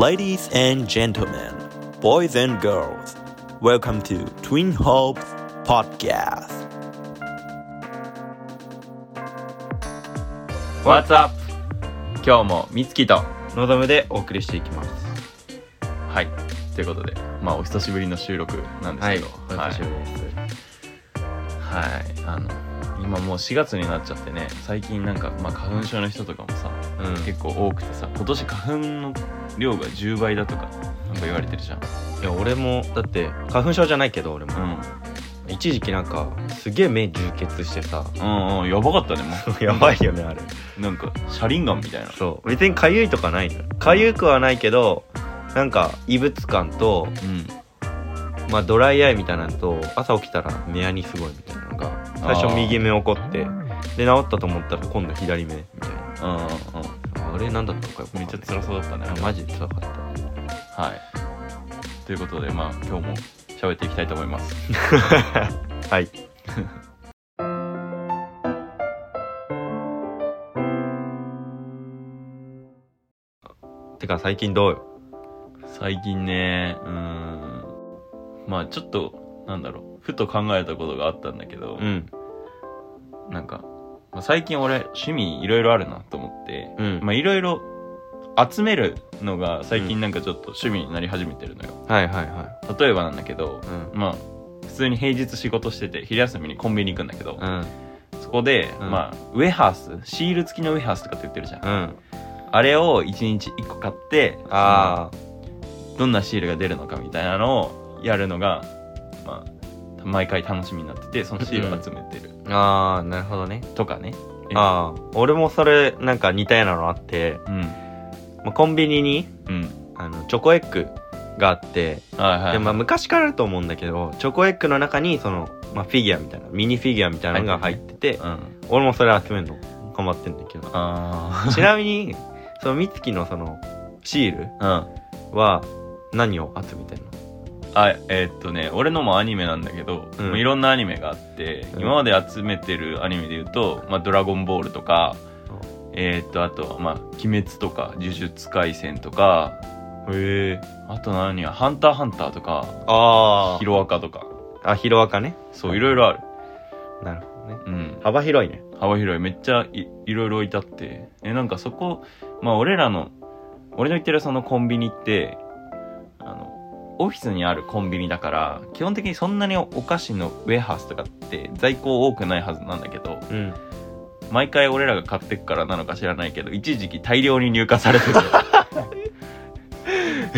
Ladies and gentlemen, boys and girls, welcome to Twin Hopes Podcast. What's up? 今日もみつきとのだめでお送りしていきます。はいということでまあお久しぶりの収録なんですけどお久しぶりです。はい、はいあの今もう4月になっちゃってね最近なんか、まあ、花粉症の人とかもさ、うん結構多くてさ今年花粉の量が10倍だとかなんか言われてるじゃん。いや俺もだって花粉症じゃないけど俺も、一時期なんかすげえ目充血してさ。うんうんうんやばかったねもう。やばいよねあれ。なんか車輪ガンみたいな。そう。別にかゆいとかないのよ。かゆくはないけどなんか異物感とうん。まあドライアイみたいなのと朝起きたら目やにすごいみたいなのが最初右目起こってで治ったと思ったら今度左目みたいうんうんうん。なあれなんだったのかよくめっちゃ辛そうだったねあマジで辛かった。はい。ということでまあ今日も喋っていきたいと思います。はい。てか最近どう？よ最近ねうーん。まあちょっとなんだろう。ふと考えたことがあったんだけど、うん。なんか、まあ最近俺趣味いろいろあるなと思って、うん。まあいろいろ集めるのが最近なんかちょっと趣味になり始めてるのよ、はいはいは例えばなんだけど、いまあ普通に平日仕事してて昼休みにコンビニ行くんだけど、うん。そこで、うん。まあウェハースシール付きのウェハースとかって言ってるじゃん、うん。あれを1日1個買ってあどんなシールが出るのかみたいなのをやるのがまあ毎回楽しみになっててそのシールを集めてる、ーあーなるほどね。とかね。え。ああ俺もそれなんか似たようなのあって、うん。まあ、コンビニにうん。あのチョコエッグがあってはいはいでまあ、昔からあると思うんだけどチョコエッグの中にその、まあ、フィギュアみたいなミニフィギュアみたいなのが入ってて、うん。俺もそれ集めるの。ハマってんだけど。あ ちなみにその美月のそのシールは何を集めてんの？あえーっとね俺のもアニメなんだけど、うん。もういろんなアニメがあって、うん。今まで集めてるアニメで言うと「まあ、ドラゴンボール」とかえーっとあとはまあ「鬼滅」とか「呪術廻戦」とかへえあと何や「ハンターハンター」とか「あヒロアカ」とか。あヒロアカね。そういろいろある。なるほどね。うん。幅広いね。幅広い。めっちゃいいろいろ置いてあって。えなんかそこまあ俺らの俺の言ってるそのコンビニってオフィスにあるコンビニだから基本的にそんなにお菓子のウェハースとかって在庫多くないはずなんだけどうん。毎回俺らが買ってくからなのか知らないけど一時期大量に入荷されてて。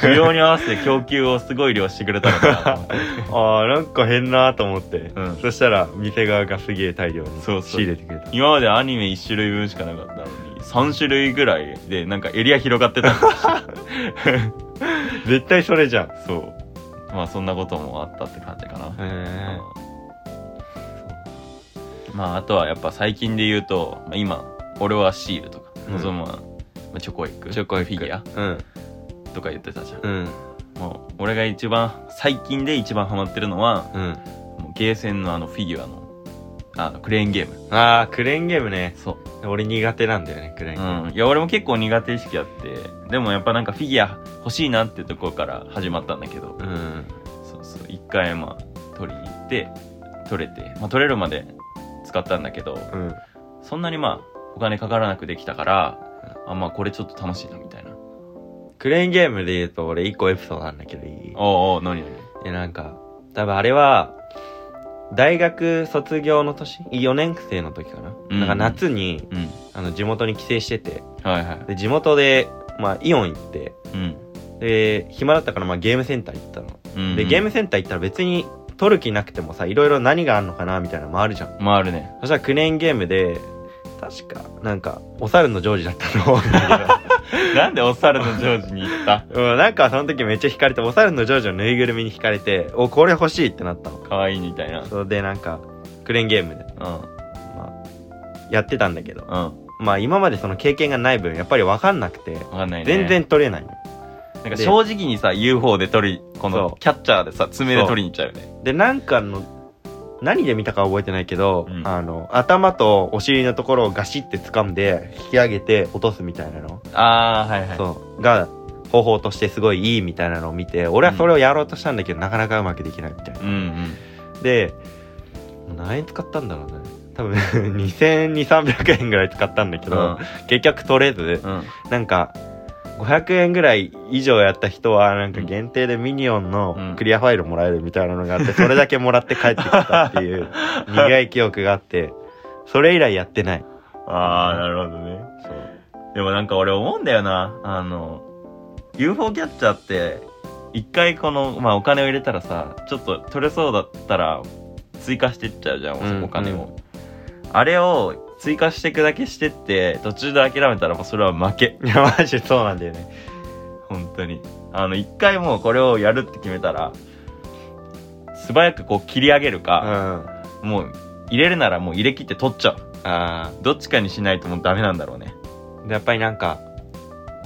需要に合わせて供給をすごい量してくれたのかな ああなんか変なと思って、うん。そしたら店側がすげえ大量に仕入れてくれた。今までアニメ1種類分しかなかったのに3種類ぐらいでなんかエリア広がってたんですよ絶対それじゃん。へそう。まあそんなこともあったって感じかな、えまああとはやっぱ最近で言うと、まあ、今俺はシールとかうん。望むは、まあ、チョコエッグチョコエッグ。フィギュアうん。とか言ってたじゃん、うん。もう俺が一番最近で一番ハマってるのはうん。もうゲーセンのあのフィギュアのあのクレーンゲーム。ああクレーンゲームね。そう。俺苦手なんだよねクレーンゲーム、うん、いや俺も結構苦手意識あって。でもやっぱなんかフィギュア欲しいなってところから始まったんだけど、うん。そうそう。一回まあ取りに行って取れて、まあ、取れるまで使ったんだけど。うん。そんなにまあお金かからなくできたからあまあこれちょっと楽しいなみたいな。クレーンゲームで言うと俺一個エピソードなんだけどいい？おうおう何何？えなんか多分あれは大学卒業の年？4年生の時かな、うん。なんか夏にうん。あの地元に帰省してて。はいはい。で地元で、まあ、イオン行ってうん。で暇だったからまあゲームセンター行ったの、うんでゲームセンター行ったら別に取る気なくてもさいろいろ何があるのかなみたいなのもあるじゃん。まああるね。そしたらクレーンゲームで確かなんかお猿のジョージだったと思うんだ なんでお猿のジョージに行った？うん、なんかその時めっちゃ惹かれてお猿のジョージのぬいぐるみに惹かれておこれ欲しいってなったの。可愛いみたいな。それでなんかクレーンゲームで、うん。まあ、やってたんだけど。うん。まあ今までその経験がない分やっぱり分かんなくて分かんないね。全然取れないの。なんか正直にさ UFO で取りこそう。のキャッチャーでさ爪で取りに行っちゃうよね。でなんかの何で見たか覚えてないけど、うん。あの頭とお尻のところをガシって掴んで引き上げて落とすみたいなの、ああはいはい。そう。が方法としてすごいいいみたいなのを見て俺はそれをやろうとしたんだけど、なかなかうまくできないみたいな。うんうん。で何円使ったんだろうね。多分 2200300円ぐらい使ったんだけど、結局取れずうんうん。なんか500円ぐらい以上やった人はなんか限定でミニオンのうん。クリアファイルもらえるみたいなのがあってそれだけもらって帰ってきたっていう 苦い記憶があってそれ以来やってない。ああなるほどね。でもなんか俺思うんだよな。あの UFO キャッチャーって一回この、まあ、お金を入れたらさちょっと取れそうだったら追加してっちゃうじゃん、うんお金を、あれを追加していくだけしてって途中で諦めたらもうそれは負け。いやマジそうなんだよね。本当に。あの一回もうこれをやるって決めたら素早くこう切り上げるうん。もう入れるならもう入れ切って取っちゃう。あどっちかにしないともうダメなんだろうね。でやっぱりなんか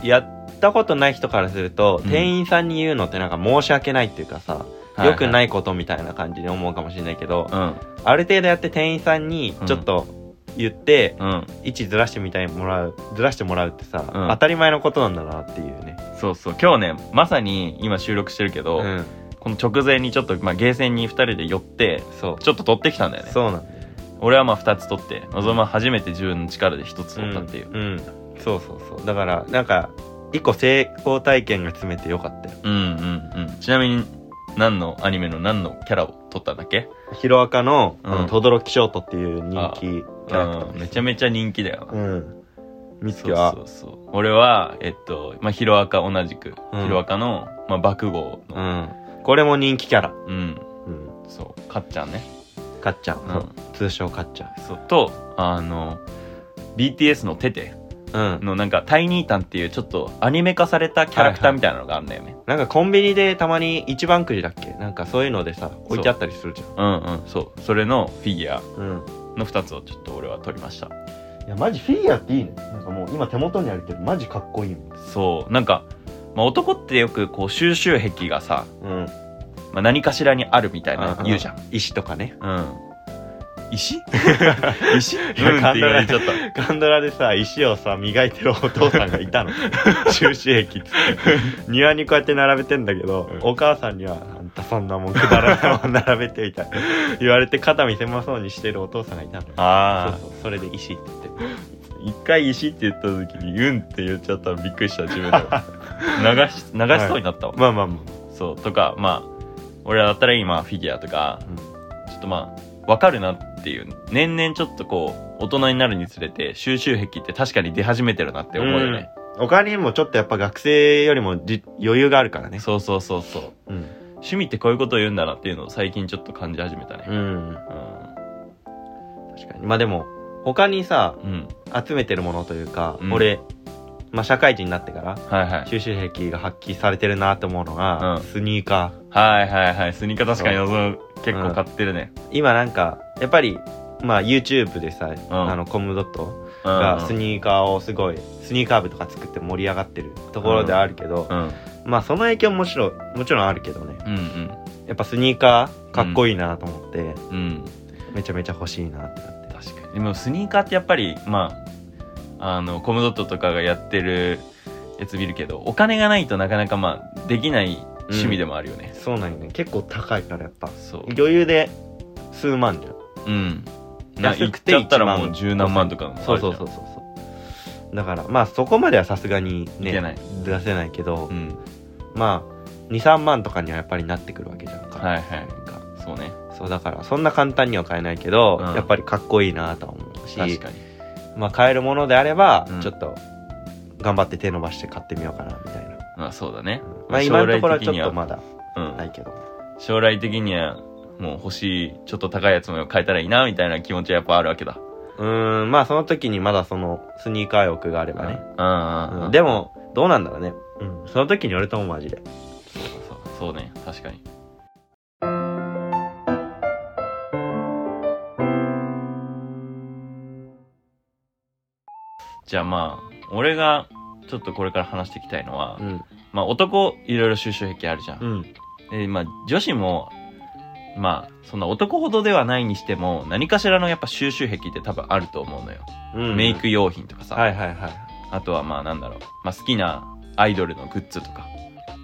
やったことない人からすると、うん。店員さんに言うのってなんか申し訳ないっていうかさ、良くないいことみたいな感じに思うかもしれないけど、うん。ある程度やって店員さんにちょっと言って、うん。位置ずらしてみたいもらうずらしてもらうってさ、うん。当たり前のことなんだなっていうね。そうそう。今日ねまさに今収録してるけど、うん。この直前にちょっと、まあ、ゲーセンに2人で寄ってそう。ちょっと取ってきたんだよね。そうなんだ俺はまあ2つ取って望ま初めて自分の力で1つ取ったっていう、うん、うん。そうそうそう。だからなんか一個成功体験が詰めてよかったよ。うん、うんうん。ちなみに何のアニメの何のキャラを取ったんだっけ？ヒロアカのうん。あの轟ショートっていう人気キャラクター。うん。めちゃめちゃ人気だよな、うん。みつそうきはそうそう。俺はえっとまあヒロアカ同じく、うん。ヒロアカの、まあ、爆豪うのん。これも人気キャラ。うん、うん。そう。かっちゃんね。かっちゃん、うん。通称かっちゃん。そう。とあの BTS のテテ。うん。のなんかタイニータンっていうちょっとアニメ化されたキャラクターみたいなのがあるんだよね、なんかコンビニでたまに一番くじだっけ？なんかそういうのでさ置いてあったりするじゃん。うんうん。そう。それのフィギュア。うんの2つをちょっと俺は取りました。いやマジフィギュアっていいね。なんかもう今手元にあるけどマジかっこいいもん。そう。なんか、まあ、男ってよくこう収集癖がさ、うん。まあ、何かしらにあるみたいな言うじゃん。石とかね。うん。石？石？うんってや言われちゃった。ガンドラでさ石をさ磨いてるお父さんがいたの。収集癖っつって。庭にこうやって並べてんだけど、うん。お母さんには「あんたそんなもんくだらない。も ん並べて」みた。いな言われて肩身狭そうにしてるお父さんがいたのよ。あそうそう。それで石って言って。あ一回石って言った時に「うん」って言っちゃったらびっくりした自分で 流し流しそうになったわ、まあまあまそう。とかまあ俺らだったら今フィギュアとかあ、ちょっとまあ分かるなっていう。年々ちょっとこう大人になるにつれて収集癖って確かに出始めてるなって思うよね、他にもちょっとやっぱ学生よりもじ余裕があるからね。そうそうそうそう。うん趣味ってこういうことを言うんだなっていうのを最近ちょっと感じ始めたね。うん。確かに。まあでも他にさうん、うん、集めてるものというか、うん。俺、まあ、社会人になってからはいはい。収集癖が発揮されてるなって思うのが、うん。スニーカはいはいはい。スニーカー確かに結構買ってるね、ー今なんかやっぱりまあ YouTube でさ、ん。あのコムドットうん、がスニーカーをすごいスニーカー部とか作って盛り上がってるところであるけど、うん。まあその影響ももちろんもちろんあるけどね。うんうん。やっぱスニーカーかっこいいなと思って、うん。めちゃめちゃ欲しいなってなって。確かに。でもスニーカーってやっぱりまああのコムドットとかがやってるやつ見るけどお金がないとなかなかまあできない趣味でもあるよね、そうなんよね。結構高いからやっぱ。そう。余裕で数万じゃん。うん。な安くて行ったら1万もう十何万とかそうそうそうそうそう。だからまあそこまではさすがにね出せないけど、うん。まあ23万とかにはやっぱりなってくるわけじゃんかはいはい。そうね。そうだからそんな簡単には買えないけど、うん。やっぱりかっこいいなとは思うし確かに。まあ買えるものであれば、うん。ちょっと頑張って手伸ばして買ってみようかなみたいな、まあそうだね、まあ今のところはちょっとまだうんないけど、将来的にはもう欲しいちょっと高いやつも買えたらいいなみたいな気持ちはやっぱあるわけだ。うーんまあその時にまだそのスニーカー欲があればね、うん。でもどうなんだろうね、うん、その時によると思うマジで。そうそうね。確かに。じゃあまあ俺がちょっとこれから話していきたいのは、うん。まあ男いろいろ収集癖あるじゃん、うん。でまあ女子もまあそんな男ほどではないにしても何かしらのやっぱ収集癖って多分あると思うのよ、うん。メイク用品とかさ、はいはいはい。あとはまあなんだろう、まあ、好きなアイドルのグッズとか。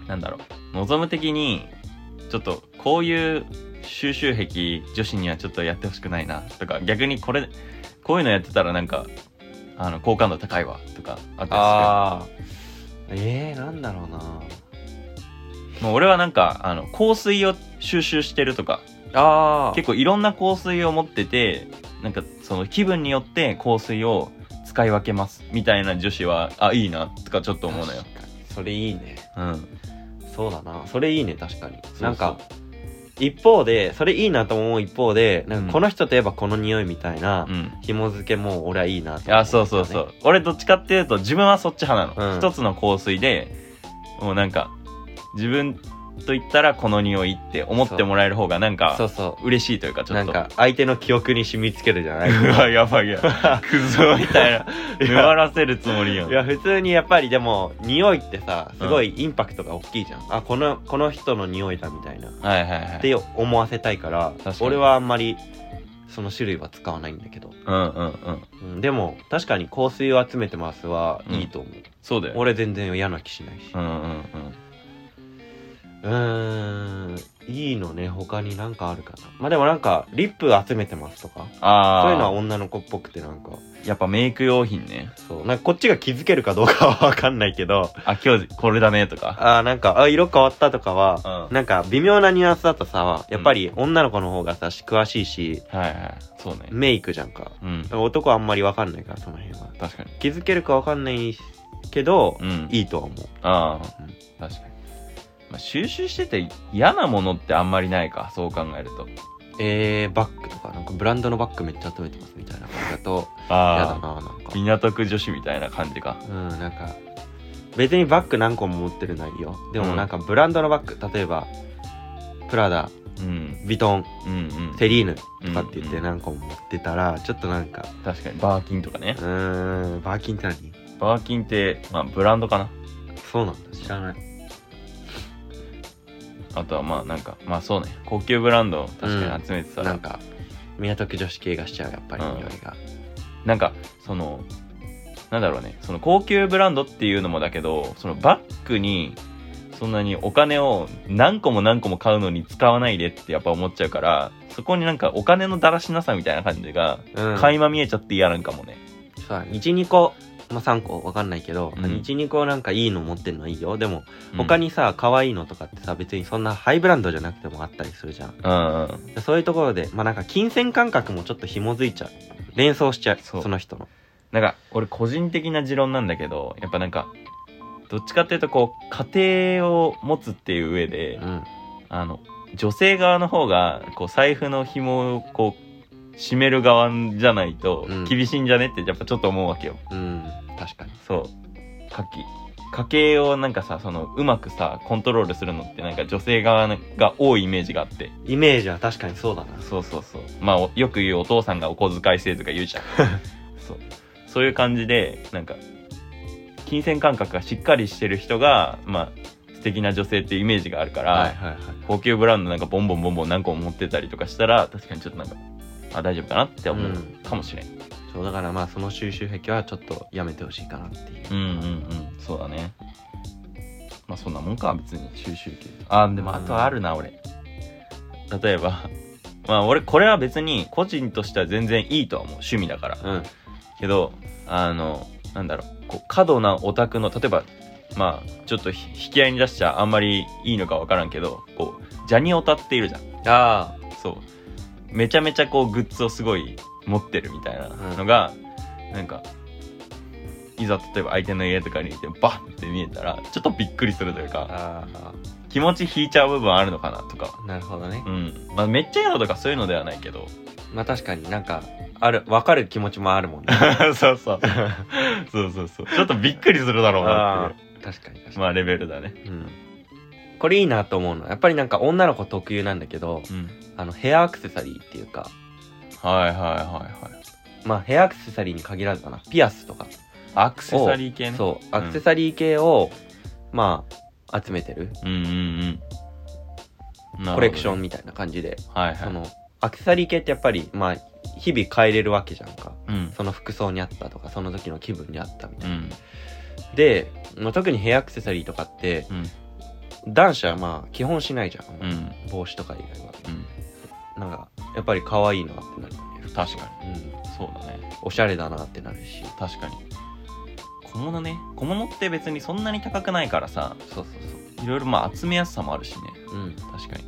なんだろう。望む的にちょっとこういう収集癖女子にはちょっとやってほしくないなとか。逆にこれこういうのやってたらなんかあの好感度高いわとかあったりああえー、なんだろうな。するもう俺はなんかあの香水を収集してるとかあ結構いろんな香水を持っててなんかその気分によって香水を使い分けますみたいな女子はあいいなとかちょっと思うのよ。確かに。それいいね。うん。そうだな。それいいね確かに。そうなんか一方でそれいいなと思う一方でなんうん。かこの人といえばこの匂いみたいなうん。紐付けも俺はいいなといやそうそうそう。俺どっちかっていうと自分はそっち派なの、うん。一つの香水でもうなんか自分と言ったらこの匂いって思ってもらえる方がなんかそうそ嬉しいというかちうなんょっと。か相手の記憶に染み付けるじゃない。うわやばいやクズみたいな。粘らせるつもりやんいや普通にやっぱりでも匂いってさすごいインパクトが大きいじゃん、あこのこの人の匂いだみたいな。っはいはいはい。て思わせたいから確かに。俺はあんまりその種類は使わないんだけど、うんうんうん。うん、でも確かに香水を集めてますはうんいいと思う、そうだよ。俺全然嫌な気しないし。うんうんうんうーんいいのね他になんかあるかな。まあでもなんかリップ集めてますとかああそういうのは女の子っぽくてなんか。やっぱメイク用品ね。そう。なんかこっちが気づけるかどうかはわかんないけどあ今日これだねとか。あーなんかあ色変わったとかは、うん。なんか微妙なニュアンスだとさやっぱり女の子の方がさ詳しいしはいはいそうね。メイクじゃんか。うん。男はあんまりわかんないからその辺は。確かに。気づけるかわかんないけど、うん。いいとは思う。ああ、うん。確かに、まあ、収集してて嫌なものってあんまりないかそう考えると。えー、バッグとかなんかブランドのバッグめっちゃ集めてますみたいな。感じだと嫌だああななんか。港区女子みたいな感じか。うんなんか別にバッグ何個も持ってるのはいいよ。でもなんかブランドのバッグ例えばプラダうん。ヴィトンうんうん。セリーヌとかって言ってうん。何個も持ってたらちょっとなんか確かに。バーキンとかね。うーんバーキンって何？バーキンってまあブランドかな。そうなんだ。知らないあとはまあなんかまあそうね。高級ブランドを確かに集めてたら、なんか港区女子系がしちゃうやっぱりうん匂いが。なんかそのなんだろうね。その高級ブランドっていうのもだけどそのバッグにそんなにお金を何個も何個も買うのに使わないでってやっぱ思っちゃうからそこになんかお金のだらしなさみたいな感じがうん。垣間見えちゃって嫌なんかもね。さ12個まあ3個わかんないけど、うん。12個なんかいいの持ってるのはいいよ。でもうん。他にさ可愛いのとかってさ別にそんなハイブランドじゃなくてもあったりするじゃん。うんうん。そういうところでまあなんか金銭感覚もちょっと紐づいちゃう。連想しちゃう。その人の。なんか俺個人的な持論なんだけどやっぱなんかどっちかっていうとこう家庭を持つっていう上でうん。あの女性側の方がこう財布の紐をこう締める側じゃないとうん。厳しいんじゃねってやっぱちょっと思うわけよ。うん。確かに。そう。家計家計をなんかさそのうまくさコントロールするのってなんか女性側が多いイメージがあって。イメージは確かにそうだな。そうそうそう。まあおよく言うお父さんがお小遣い制とか言うじゃん。そう。そういう感じでなんか金銭感覚がしっかりしてる人がまあ素敵な女性っていうイメージがあるから、はいはいはい。高級ブランドなんかボンボンボンボン何個も持ってたりとかしたら確かにちょっとなんかあ大丈夫かなって思ううん。かもしれん、そうだからまあその収集癖はちょっとやめてほしいかなっていう。うん、うんうん。そうだね。まあそんなもんか別に収集系。あでもあとあるな俺。例えば まあ俺これは別に個人としては全然いいとは思う。趣味だから。うん。けどあのなんだろう。こう過度なオタクの例えばまあちょっとひ引き合いに出しちゃあんまりいいのか分からんけどこうジャニオタっているじゃん。あそうめちゃめちゃこうグッズをすごい持ってるみたいなのが、なんかいざ例えば相手の家とかにいてバッって見えたらちょっとびっくりするというあかあ気持ち引いちゃう部分あるのかなとか。あなるほどね。うん。まあめっちゃ嫌だとかそういうのではないけど。まあ確かになんかある分かる気持ちもあるもんね。そうそう。そうそうそう。ちょっとびっくりするだろうなあってー確かに確かに、まあレベルだね。うん、これいいなと思うのはやっぱりなんか女の子特有なんだけどうんあのヘアアクセサリーっていうか。はいはいはいはい。まあヘアアクセサリーに限らずかな。ピアスとか。アクセサリー系ねそう。アクセリサリー系を、まあ集めてる。ーうんうんうん。コレクションみたいな感じで、はいはい。そのアクセサリー系ってやっぱりまあ日々変えれるわけじゃんか。うん。その服装に合ったとかその時の気分に合ったみたいな、うん。で、まあ、特にヘアアクセサリーとかってうん。男子はまあ基本しないじゃん、うん。帽子とか以外は。うんなんかやっぱり可愛いなってなる確かに。うん。そうだね。おしゃれだなってなるし。確かに。小物ね。小物って別にそんなに高くないからさ。そうそういろいろまあ集めやすさもあるしね。そううん。確かに。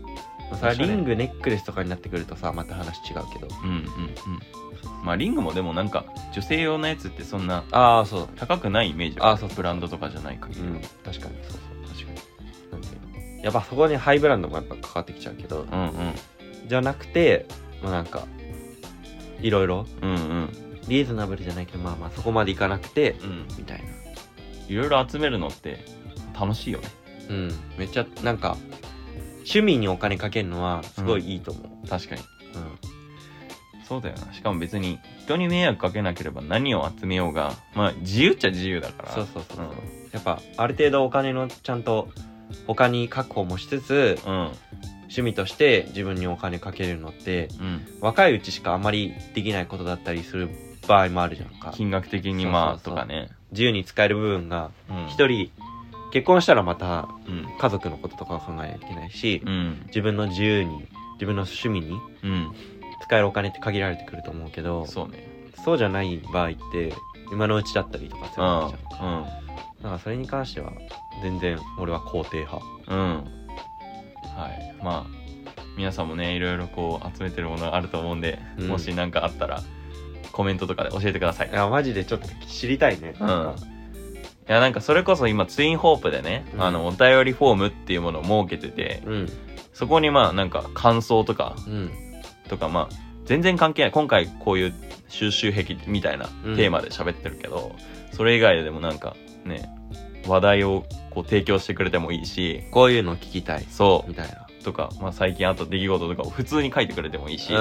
まあそれはリングネックレスとかになってくるとさまた話違うけど。うんうんうん。まあリングもでもなんか女性用のやつってそんなああそう。高くないイメージあそうそうブランドとかじゃない限りはうん。確かにそうそう。確かに。なんでやっぱそこにハイブランドもやっぱかかってきちゃうけど。うんうんじゃなくてまあなんかいろいろうんうん。リーズナブルじゃないけどまあまあそこまでいかなくてうん。みたいな。いろいろ集めるのって楽しいよね。うん。めっちゃなんか趣味にお金かけるのはすごいいいと思う。確かに。うん、そうだよな。しかも別に人に迷惑かけなければ何を集めようがまあ自由っちゃ自由だから。そうそうそうそう、ん。やっぱある程度お金のちゃんと他に確保もしつつうん趣味として自分にお金かけるのってうん。若いうちしかあまりできないことだったりする場合もあるじゃんか。金額的にまあとかね。自由に使える部分がうん。一人結婚したらまたうん。家族のこととかを考えなきゃいけないし、うん。自分の自由に自分の趣味にうん。使えるお金って限られてくると思うけどそうね。そうじゃない場合って今のうちだったりとかすうんるわけじゃんだからそれに関しては全然俺は肯定派。うんうんはい。まあ皆さんもねいろいろこう集めてるものがあると思うんで、うん。もし何かあったらコメントとかで教えてください。いやマジでちょっと知りたいねうん。いやなんかそれこそ今ツインホープでね、うん。あのお便りフォームっていうものを設けててうん。そこにまあなんか感想とかうん。とかまあ全然関係ない今回こういう収集癖みたいなうん。テーマで喋ってるけど、それ以外でもなんかね話題をこう提供してくれてもいいしこういうの聞きたい。そみたいな。うとか、まあ、最近あった出来事とかを普通に書いてくれてもいいし、うん。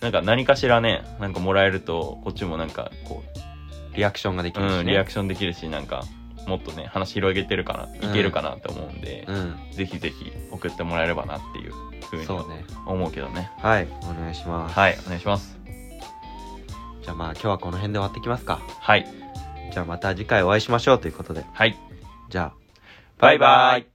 なんか何かしらねなんかもらえるとこっちもなんかこリアクションができう、るし、ね。うん、リアクションできるしなんかもっとね話広げてるかないけるかなって思うんで、うん。ぜひぜひ送ってもらえればなっていうふうにそうね。思うけどね。はいお願いします。はいお願いします。じゃあまあ今日はこの辺で終わってきますか。はい。じゃあまた次回お会いしましょうということで。はいじゃあ。バイバイ。